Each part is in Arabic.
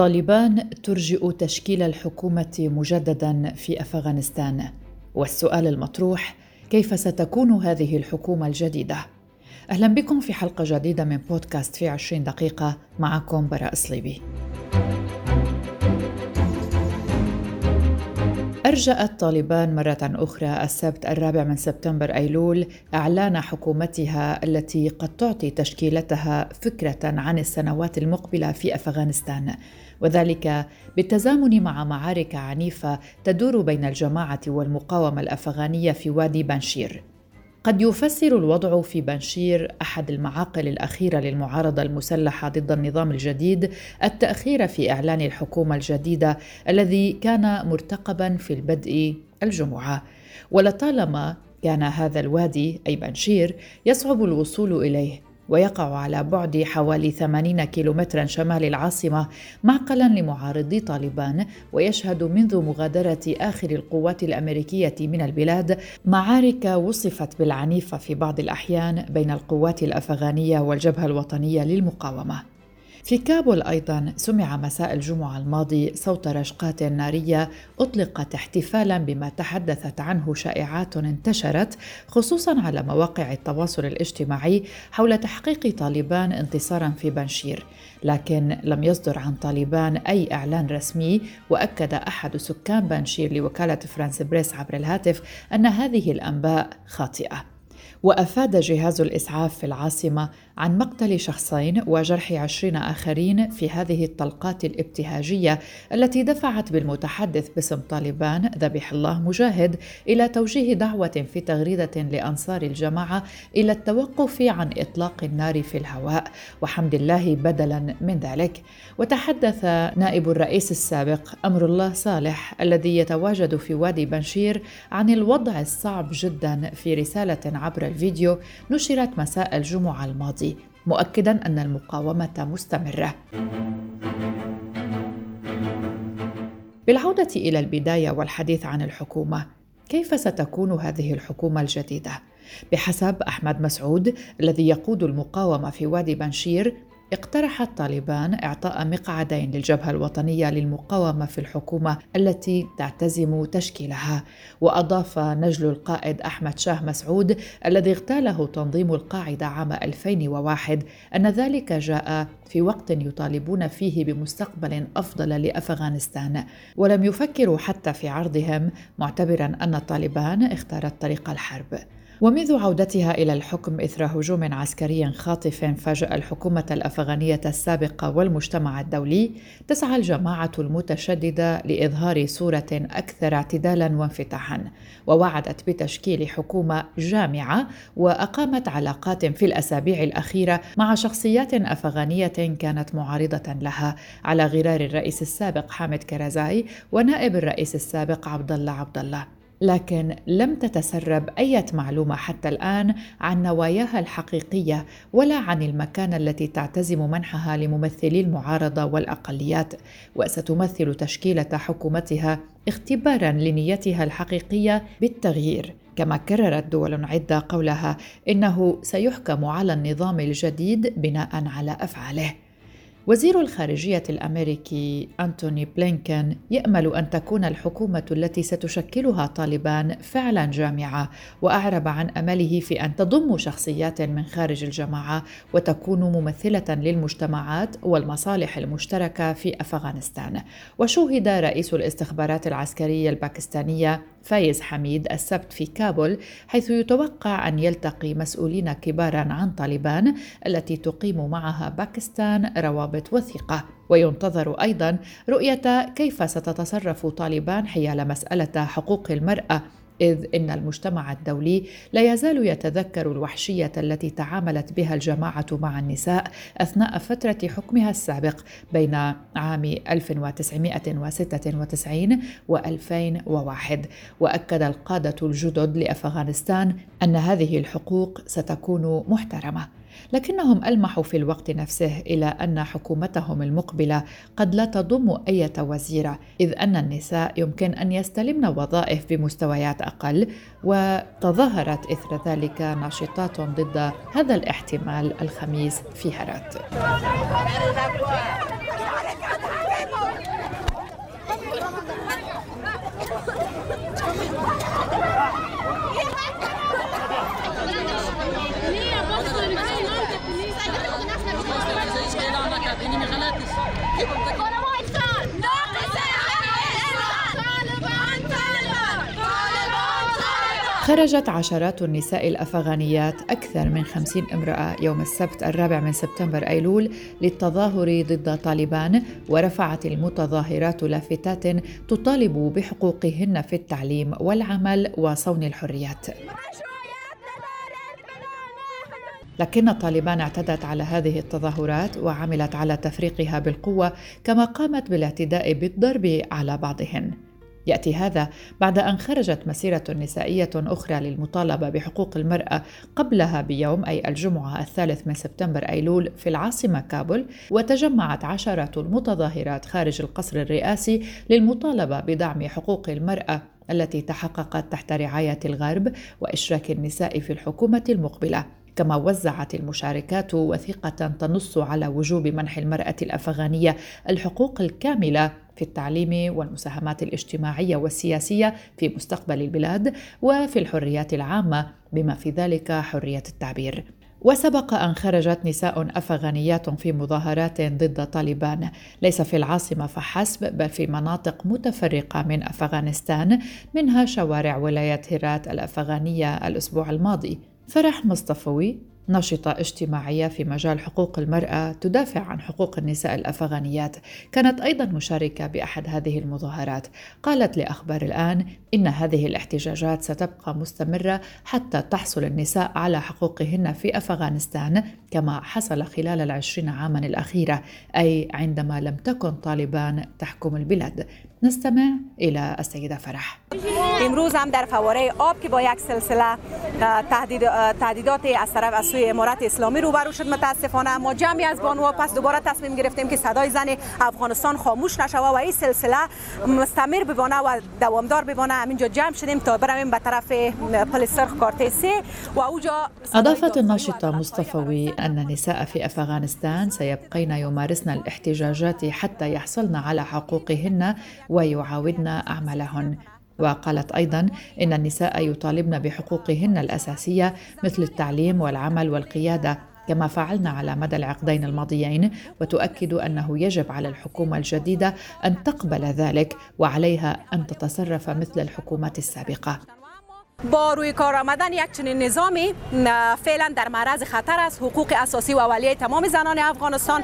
طالبان ترجئ تشكيل الحكومة مجددا في أفغانستان. والسؤال المطروح كيف ستكون هذه الحكومة الجديدة؟ أهلا بكم في حلقة جديدة من بودكاست في عشرين دقيقة معكم براء صليبي. أرجأت طالبان مرة أخرى السبت الرابع من سبتمبر أيلول إعلان حكومتها التي قد تعطي تشكيلتها فكرة عن السنوات المقبلة في أفغانستان. وذلك بالتزامن مع معارك عنيفة تدور بين الجماعة والمقاومة الأفغانية في وادي بنشير. قد يفسر الوضع في بنشير أحد المعاقل الأخيرة للمعارضة المسلحة ضد النظام الجديد التأخير في إعلان الحكومة الجديدة الذي كان مرتقبا في البدء الجمعة. ولطالما كان هذا الوادي أي بنشير يصعب الوصول إليه. ويقع على بعد حوالي 80 كيلومترا شمال العاصمة معقلا لمعارضي طالبان ويشهد منذ مغادرة آخر القوات الأمريكية من البلاد معارك وصفت بالعنيفة في بعض الأحيان بين القوات الأفغانية والجبهة الوطنية للمقاومة. في كابول أيضا سمع مساء الجمعة الماضي صوت رشقات نارية أطلقت احتفالا بما تحدثت عنه شائعات انتشرت خصوصا على مواقع التواصل الاجتماعي حول تحقيق طالبان انتصارا في بنشير. لكن لم يصدر عن طالبان أي إعلان رسمي وأكد أحد سكان بنشير لوكالة فرانس بريس عبر الهاتف أن هذه الأنباء خاطئة. وأفاد جهاز الإسعاف في العاصمة عن مقتل شخصين وجرح عشرين آخرين في هذه الطلقات الابتهاجية التي دفعت بالمتحدث باسم طالبان ذبح الله مجاهد إلى توجيه دعوة في تغريدة لأنصار الجماعة إلى التوقف عن إطلاق النار في الهواء وحمد الله بدلا من ذلك. وتحدث نائب الرئيس السابق أمر الله صالح الذي يتواجد في وادي بنشير عن الوضع الصعب جدا في رسالة عبر الفيديو نشرت مساء الجمعة الماضي مؤكدا أن المقاومة مستمرة. بالعودة إلى البداية والحديث عن الحكومة، كيف ستكون هذه الحكومة الجديدة؟ بحسب أحمد مسعود الذي يقود المقاومة في وادي بنشير اقترح الطالبان إعطاء مقعدين للجبهة الوطنية للمقاومة في الحكومة التي تعتزم تشكيلها. وأضاف نجل القائد أحمد شاه مسعود الذي اغتاله تنظيم القاعدة عام 2001 أن ذلك جاء في وقت يطالبون فيه بمستقبل أفضل لأفغانستان. ولم يفكروا حتى في عرضهم معتبرا أن الطالبان اختارت طريق الحرب. ومنذ عودتها إلى الحكم إثر هجوم عسكري خاطف فاجأ الحكومة الأفغانية السابقة والمجتمع الدولي. تسعى الجماعة المتشددة لإظهار صورة أكثر اعتدالا وانفتاحا ووعدت بتشكيل حكومة جامعة وأقامت علاقات في الأسابيع الأخيرة مع شخصيات أفغانية كانت معارضة لها. على غرار الرئيس السابق حامد كرزاي ونائب الرئيس السابق عبد الله عبد الله لكن لم تتسرب أي معلومة حتى الآن عن نواياها الحقيقية ولا عن المكانه التي تعتزم منحها لممثلي المعارضة والأقليات وستمثل تشكيلة حكومتها اختبارا لنيتها الحقيقية بالتغيير. كما كررت دول عدة قولها إنه سيحكم على النظام الجديد بناء على أفعاله. وزير الخارجية الأمريكي أنتوني بلينكن يأمل أن تكون الحكومة التي ستشكلها طالبان فعلا جامعة وأعرب عن أمله في أن تضم شخصيات من خارج الجماعة وتكون ممثلة للمجتمعات والمصالح المشتركة في أفغانستان. وشوهد رئيس الاستخبارات العسكرية الباكستانية فايز حميد السبت في كابول حيث يتوقع أن يلتقي مسؤولين كبارا عن طالبان التي تقيم معها باكستان روابط وثيقة. وينتظر أيضا رؤية كيف ستتصرف طالبان حيال مسألة حقوق المرأة إذ إن المجتمع الدولي لا يزال يتذكر الوحشية التي تعاملت بها الجماعة مع النساء أثناء فترة حكمها السابق بين عام 1996 و 2001 وأكد القادة الجدد لأفغانستان أن هذه الحقوق ستكون محترمة. لكنهم ألمحوا في الوقت نفسه إلى أن حكومتهم المقبلة قد لا تضم أي وزيرة إذ أن النساء يمكن أن يستلمن وظائف بمستويات أقل وتظاهرت إثر ذلك ناشطات ضد هذا الاحتمال الخميس في هرات. خرجت عشرات النساء الأفغانيات أكثر من خمسين امرأة يوم السبت الرابع من سبتمبر أيلول للتظاهر ضد طالبان ورفعت المتظاهرات لافتات تطالب بحقوقهن في التعليم والعمل وصون الحريات. لكن طالبان اعتدت على هذه التظاهرات وعملت على تفريقها بالقوة كما قامت بالاعتداء بالضرب على بعضهن. يأتي هذا بعد أن خرجت مسيرة نسائية أخرى للمطالبة بحقوق المرأة قبلها بيوم أي الجمعة الثالث من سبتمبر أيلول في العاصمة كابول وتجمعت عشرات المتظاهرات خارج القصر الرئاسي للمطالبة بدعم حقوق المرأة التي تحققت تحت رعاية الغرب وإشراك النساء في الحكومة المقبلة. كما وزعت المشاركات وثيقة تنص على وجوب منح المرأة الأفغانية الحقوق الكاملة في التعليم والمساهمات الاجتماعية والسياسية في مستقبل البلاد وفي الحريات العامة بما في ذلك حرية التعبير. وسبق أن خرجت نساء أفغانيات في مظاهرات ضد طالبان. ليس في العاصمة فحسب بل في مناطق متفرقة من أفغانستان منها شوارع ولاية هرات الأفغانية الأسبوع الماضي. فرح مصطفوي ناشطة اجتماعية في مجال حقوق المرأة تدافع عن حقوق النساء الأفغانيات. كانت أيضا مشاركة بأحد هذه المظاهرات. قالت لأخبار الآن إن هذه الاحتجاجات ستبقى مستمرة حتى تحصل النساء على حقوقهن في أفغانستان كما حصل خلال العشرين عاما الأخيرة أي عندما لم تكن طالبان تحكم البلاد. نستمع إلى السيدة فرح. امروز هم در فواره آب که با یک سلسله تهدید تهدیدات از طرف از سوی امارت اسلامی روبرو شد. متاسفانه ما جمعی از بانوها پس دوباره تصمیم گرفتیم که صدای زن افغانستان خاموش نشوه و این سلسله مستمر ببانه و دوامدار ببانه. همینجا جمع شدیم تا برویم به طرف پل سرخ و اوجا أضافت الناشطة مصطفوي أن النساء في أفغانستان سيبقين يمارسن الاحتجاجات حتى يحصلن على حقوقهن ويعاودن أعمالهن وقالت أيضا إن النساء يطالبن بحقوقهن الأساسية مثل التعليم والعمل والقيادة كما فعلنا على مدى العقدين الماضيين وتؤكد أنه يجب على الحكومة الجديدة أن تقبل ذلك وعليها أن تتصرف مثل الحكومات السابقة. با روی کار آمدن یک چنین نظامی فعلا در معرض خطر است. حقوق اساسی و اولیه تمام زنان افغانستان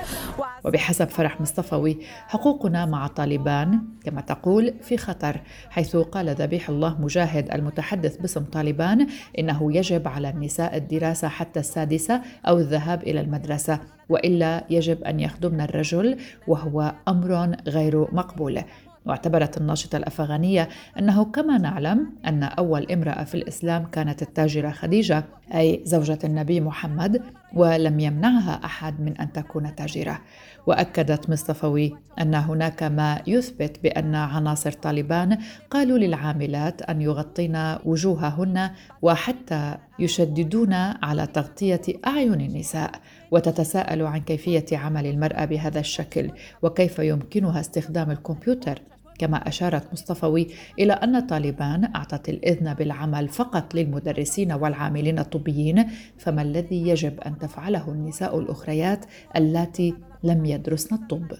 وبحسب فرح مصطفوي حقوقنا مع طالبان كما تقول في خطر حيث قال ذبيح الله مجاهد المتحدث باسم طالبان إنه يجب على النساء الدراسة حتى السادسة أو الذهاب إلى المدرسة وإلا يجب أن يخدمن الرجل وهو أمر غير مقبول. واعتبرت الناشطة الأفغانية أنه كما نعلم أن أول امرأة في الإسلام كانت التاجرة خديجة أي زوجة النبي محمد ولم يمنعها أحد من أن تكون تاجرة. وأكدت مصطفوي أن هناك ما يثبت بأن عناصر طالبان قالوا للعاملات أن يغطين وجوههن وحتى يشددون على تغطية أعين النساء وتتساءل عن كيفية عمل المرأة بهذا الشكل وكيف يمكنها استخدام الكمبيوتر. كما أشارت مصطفوي إلى أن طالبان أعطت الإذن بالعمل فقط للمدرسين والعاملين الطبيين فما الذي يجب أن تفعله النساء الأخريات اللاتي لم يدرسن الطب؟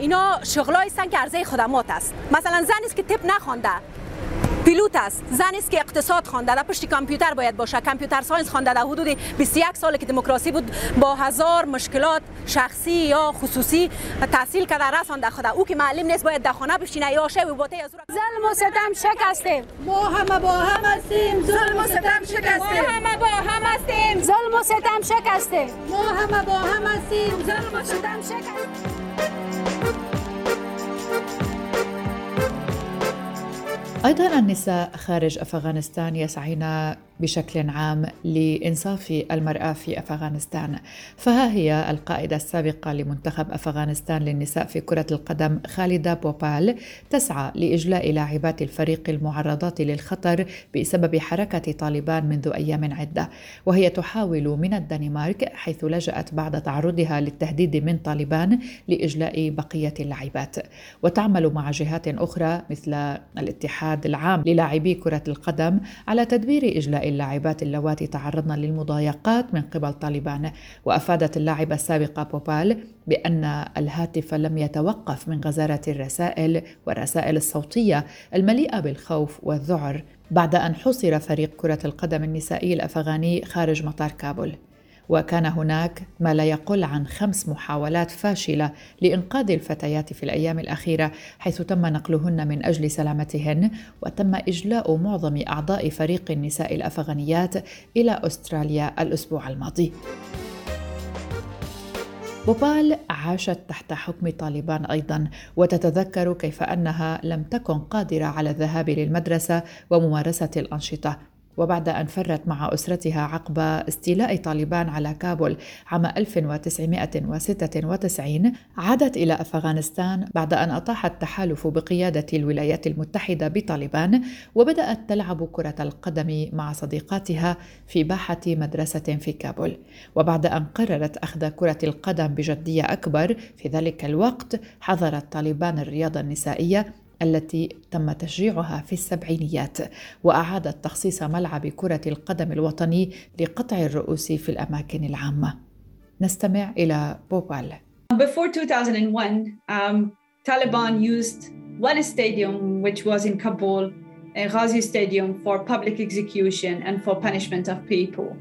اینا شغلایی هستن که عرضه خدمات است مثلا زنی که نخوانده. پیلوت است. زن است که اقتصاد خوانده در پشت کامپیوتر باید باشه computer science خوانده در حدود 21 سال که دموکراسی بود با هزار مشکلات شخصی یا خصوصی تحصیل کرده رسانده خود او که معلم نیست باید در خانه بشینه. یا شی بوته از ظلم و ستم شکستیم ما همه با هم هستیم. ظلم و ستم شکستیم ما همه با هم هستیم. ظلم و ستم شکستیم ما همه با هم هستیم. ظلم و ستم شکستیم أيضا النساء خارج أفغانستان يسعين بشكل عام لإنصاف المرأة في أفغانستان. فها هي القائدة السابقة لمنتخب أفغانستان للنساء في كرة القدم خالدة بوبال تسعى لإجلاء لاعبات الفريق المعرضات للخطر بسبب حركة طالبان منذ أيام عدة. وهي تحاول من الدنمارك حيث لجأت بعد تعرضها للتهديد من طالبان لإجلاء بقية اللاعبات. وتعمل مع جهات أخرى مثل الاتحاد العام للاعبي كرة القدم على تدبير إجلاء اللاعبات اللواتي تعرضن للمضايقات من قبل طالبان. وأفادت اللاعبه السابقه بوبال بأن الهاتف لم يتوقف من غزاره الرسائل والرسائل الصوتية المليئة بالخوف والذعر بعد أن حصر فريق كرة القدم النسائي الأفغاني خارج مطار كابول. وكان هناك ما لا يقل عن خمس محاولات فاشلة لإنقاذ الفتيات في الأيام الأخيرة حيث تم نقلهن من أجل سلامتهن وتم إجلاء معظم أعضاء فريق النساء الأفغانيات إلى أستراليا الأسبوع الماضي. بوبال عاشت تحت حكم طالبان أيضا وتتذكر كيف أنها لم تكن قادرة على الذهاب للمدرسة وممارسة الأنشطة. وبعد أن فرت مع أسرتها عقب استيلاء طالبان على كابول عام 1996 عادت إلى أفغانستان بعد أن أطاح التحالف بقيادة الولايات المتحدة بطالبان وبدأت تلعب كرة القدم مع صديقاتها في باحة مدرسة في كابول. وبعد أن قررت أخذ كرة القدم بجدية أكبر في ذلك الوقت حظرت طالبان الرياضة النسائية التي تم تشجيعها في السبعينيات واعادت تخصيص ملعب كره القدم الوطني لقطع الرؤوس في الاماكن العامه نستمع إلى بوبال Before 2001, um, Taliban used one stadium, which was in Kabul, Ghazi Stadium, for public execution and for punishment of people.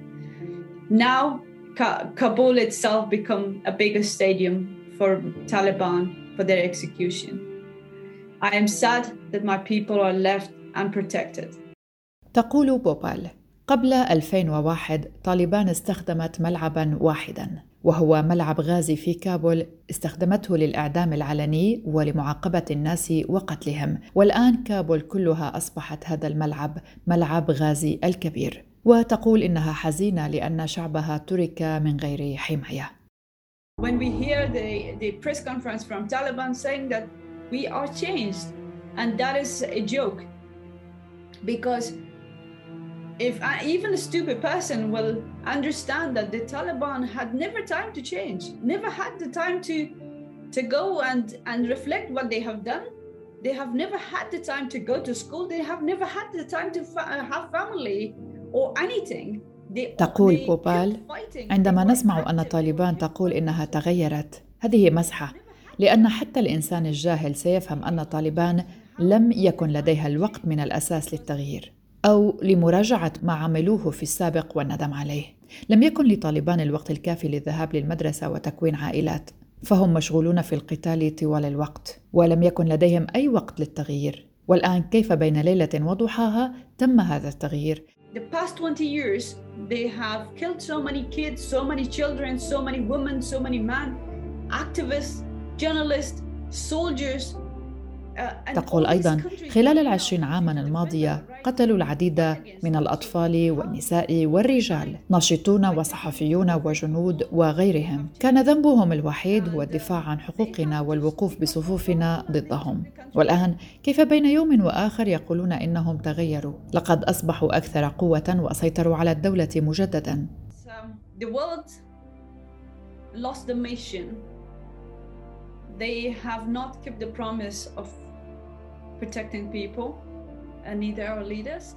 Now, Ka- Kabul itself become a bigger stadium for Taliban for their execution. I am sad that my people are left unprotected. تقول بوبال قبل 2001 طالبان استخدمت ملعبا واحدا وهو ملعب غازي في كابول استخدمته للإعدام العلني ولمعاقبة الناس وقتلهم. والآن كابول كلها أصبحت هذا الملعب ملعب غازي الكبير. وتقول إنها حزينة لأن شعبها ترك من غير حماية. When we hear the, the press conference from Taliban saying that we are changed and that is a joke because if I, even a stupid person will understand that the Taliban had never time to change, never had the time to to go and and reflect what they have done. They have never had the time to go to school. They have never had the time to fa- have family or anything. They, تقول they بوبال kept fighting. عندما They were نسمع أن active. طالبان تقول إنها تغيرت هذه مزحة لأن حتى الإنسان الجاهل سيفهم أن طالبان لم يكن لديها الوقت من الأساس للتغيير أو لمراجعة ما عملوه في السابق والندم عليه. لم يكن لطالبان الوقت الكافي للذهاب للمدرسة وتكوين عائلات فهم مشغولون في القتال طوال الوقت ولم يكن لديهم أي وقت للتغيير. والآن كيف بين ليلة وضحاها تم هذا التغيير؟ The past 20 years they have killed so many kids so many children so many women so many men activists journalists soldiers uh, تقول أيضا خلال العشرين عاما الماضية قتلوا العديد من الأطفال والنساء والرجال ناشطون وصحفيون وجنود وغيرهم. كان ذنبهم الوحيد هو الدفاع عن حقوقنا والوقوف بصفوفنا ضدهم. والآن كيف بين يوم وآخر يقولون إنهم تغيروا؟ لقد أصبحوا أكثر قوة وسيطروا على الدولة مجددا. They have not kept the promise of protecting people and neither our leaders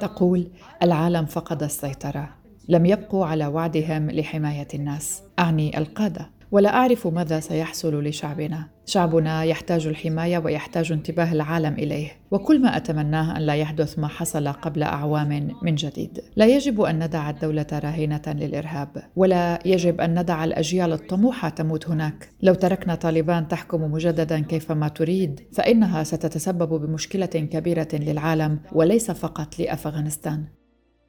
تقول العالم فقد السيطرة لم يبقوا على وعدهم لحماية الناس أعني القادة ولا أعرف ماذا سيحصل لشعبنا. شعبنا يحتاج الحماية ويحتاج انتباه العالم إليه وكل ما أتمناه أن لا يحدث ما حصل قبل أعوام من جديد. لا يجب أن ندع الدولة راهنة للإرهاب ولا يجب أن ندع الأجيال الطموحة تموت هناك. لو تركنا طالبان تحكم مجددا كيفما تريد فإنها ستتسبب بمشكلة كبيرة للعالم وليس فقط لأفغانستان.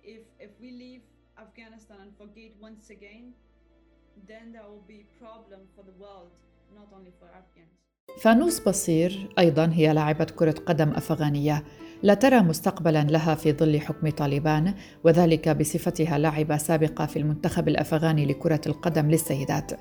If if we leave afghanistan and forget once again then there will be problem for the world not only for afghans فانوس بصير أيضا هي لاعبة كرة قدم أفغانية. لا ترى مستقبلا لها في ظل حكم طالبان وذلك بصفتها لاعبة سابقة في المنتخب الأفغاني لكرة القدم للسيدات.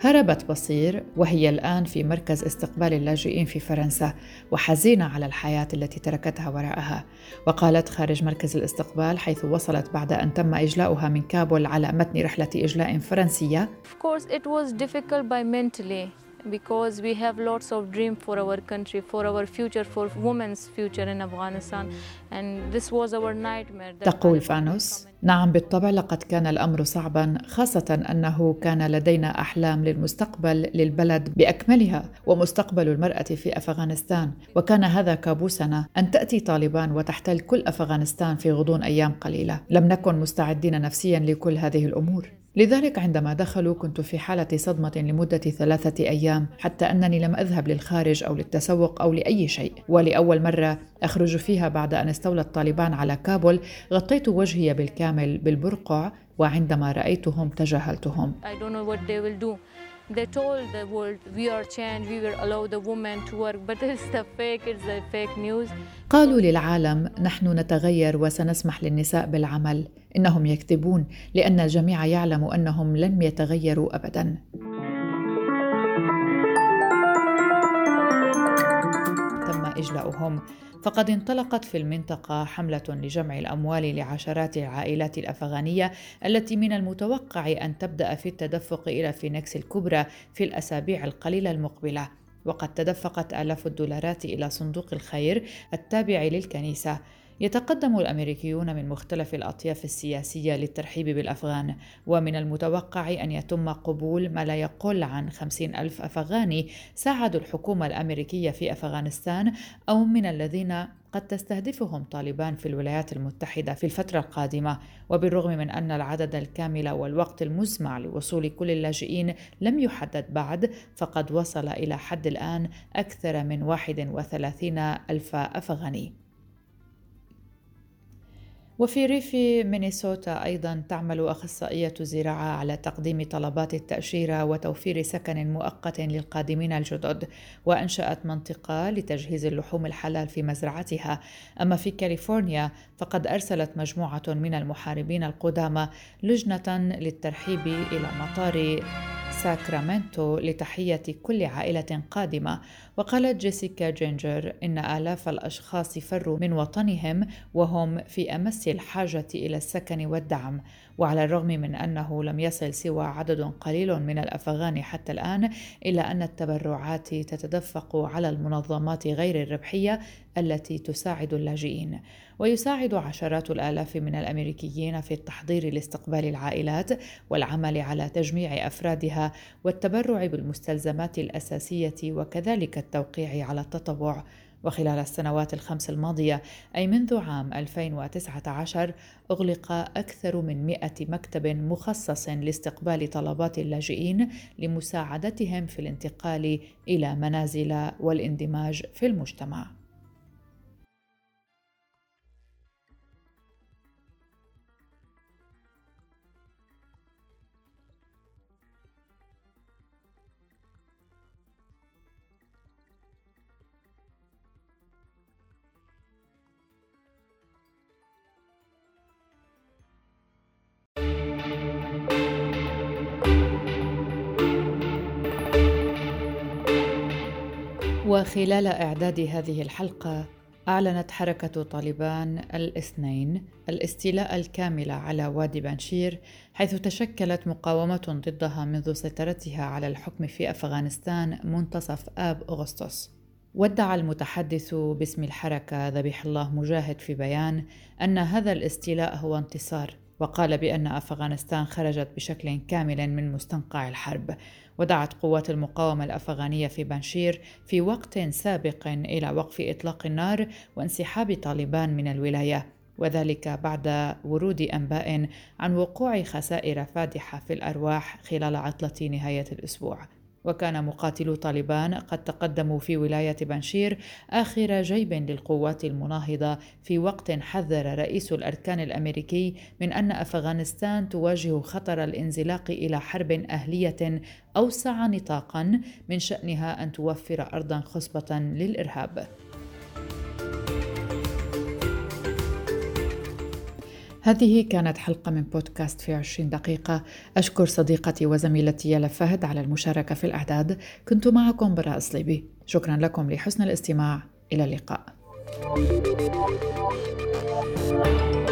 هربت بصير وهي الآن في مركز استقبال اللاجئين في فرنسا وحزينة على الحياة التي تركتها وراءها. وقالت خارج مركز الاستقبال حيث وصلت بعد أن تم إجلاؤها من كابول على متن رحلة إجلاء فرنسية. Of course, it was difficult by mentally. Because we have lots of dream for our country, for our future, for women's future in Afghanistan. And this was our nightmare. تقول فانوس نعم بالطبع لقد كان الأمر صعبا خاصة أنه كان لدينا أحلام للمستقبل للبلد بأكملها ومستقبل المرأة في أفغانستان وكان هذا كابوسنا أن تأتي طالبان وتحتل كل أفغانستان في غضون أيام قليلة لم نكن مستعدين نفسيا لكل هذه الأمور لذلك عندما دخلوا كنت في حالة صدمة لمدة ثلاثة أيام حتى أنني لم أذهب للخارج أو للتسوق أو لأي شيء ولأول مرة أخرج فيها بعد أن استولى الطالبان على كابول غطيت وجهي بالكامل بالبرقع وعندما رأيتهم تجاهلتهم I don't know what they will do. They told the world we are changed, we will allow the women to work, but it's the fake, it's the fake news. قالوا للعالم نحن نتغير وسنسمح للنساء بالعمل. إنهم يكذبون لأن الجميع يعلم أنهم لن يتغيروا ابدا. تم إجلاؤهم. فقد انطلقت في المنطقة حملة لجمع الأموال لعشرات العائلات الأفغانية التي من المتوقع أن تبدأ في التدفق إلى فينيكس الكبرى في الأسابيع القليلة المقبلة. وقد تدفقت آلاف الدولارات إلى صندوق الخير التابع للكنيسة. يتقدم الأمريكيون من مختلف الأطياف السياسية للترحيب بالأفغان ومن المتوقع أن يتم قبول ما لا يقل عن خمسين ألف أفغاني ساعدوا الحكومة الأمريكية في أفغانستان أو من الذين قد تستهدفهم طالبان في الولايات المتحدة في الفترة القادمة. وبالرغم من أن العدد الكامل والوقت المزمع لوصول كل اللاجئين لم يحدد بعد فقد وصل إلى حد الآن أكثر من 31 ألف أفغاني. وفي ريف مينيسوتا أيضا تعمل أخصائية زراعة على تقديم طلبات التأشيرة وتوفير سكن مؤقت للقادمين الجدد وأنشأت منطقة لتجهيز اللحوم الحلال في مزرعتها. أما في كاليفورنيا فقد أرسلت مجموعة من المحاربين القدامى لجنة للترحيب إلى مطار ساكرامنتو لتحية كل عائلة قادمة. وقالت جيسيكا جينجر إن آلاف الأشخاص فروا من وطنهم وهم في أمس الحاجة إلى السكن والدعم. وعلى الرغم من أنه لم يصل سوى عدد قليل من الأفغان حتى الآن إلا أن التبرعات تتدفق على المنظمات غير الربحية التي تساعد اللاجئين. ويساعد عشرات الآلاف من الأمريكيين في التحضير لاستقبال العائلات والعمل على تجميع أفرادها والتبرع بالمستلزمات الأساسية وكذلك التوقيع على التطوع. وخلال السنوات الخمس الماضية أي منذ عام 2019 أغلق أكثر من 100 مكتب مخصص لاستقبال طلبات اللاجئين لمساعدتهم في الانتقال إلى منازل والإندماج في المجتمع. وخلال إعداد هذه الحلقة أعلنت حركة طالبان الاثنين الاستيلاء الكامل على وادي بنشير حيث تشكلت مقاومة ضدها منذ سيطرتها على الحكم في أفغانستان منتصف آب أغسطس. ودع المتحدث باسم الحركة ذبيح الله مجاهد في بيان أن هذا الاستيلاء هو انتصار. وقال بأن أفغانستان خرجت بشكل كامل من مستنقع الحرب ودعت قوات المقاومة الأفغانية في بنشير في وقت سابق إلى وقف إطلاق النار وانسحاب طالبان من الولاية وذلك بعد ورود أنباء عن وقوع خسائر فادحة في الأرواح خلال عطلة نهاية الأسبوع. وكان مقاتلو طالبان قد تقدموا في ولاية بنشير آخر جيب للقوات المناهضة في وقت حذر رئيس الأركان الأمريكي من أن أفغانستان تواجه خطر الانزلاق إلى حرب أهلية أوسع نطاقا من شأنها أن توفر أرضا خصبة للإرهاب. هذه كانت حلقة من بودكاست في عشرين دقيقة. أشكر صديقتي وزميلتي يالا فهد على المشاركة في الإعداد. كنت معكم براء صليبي شكرا لكم لحسن الاستماع. إلى اللقاء. thank you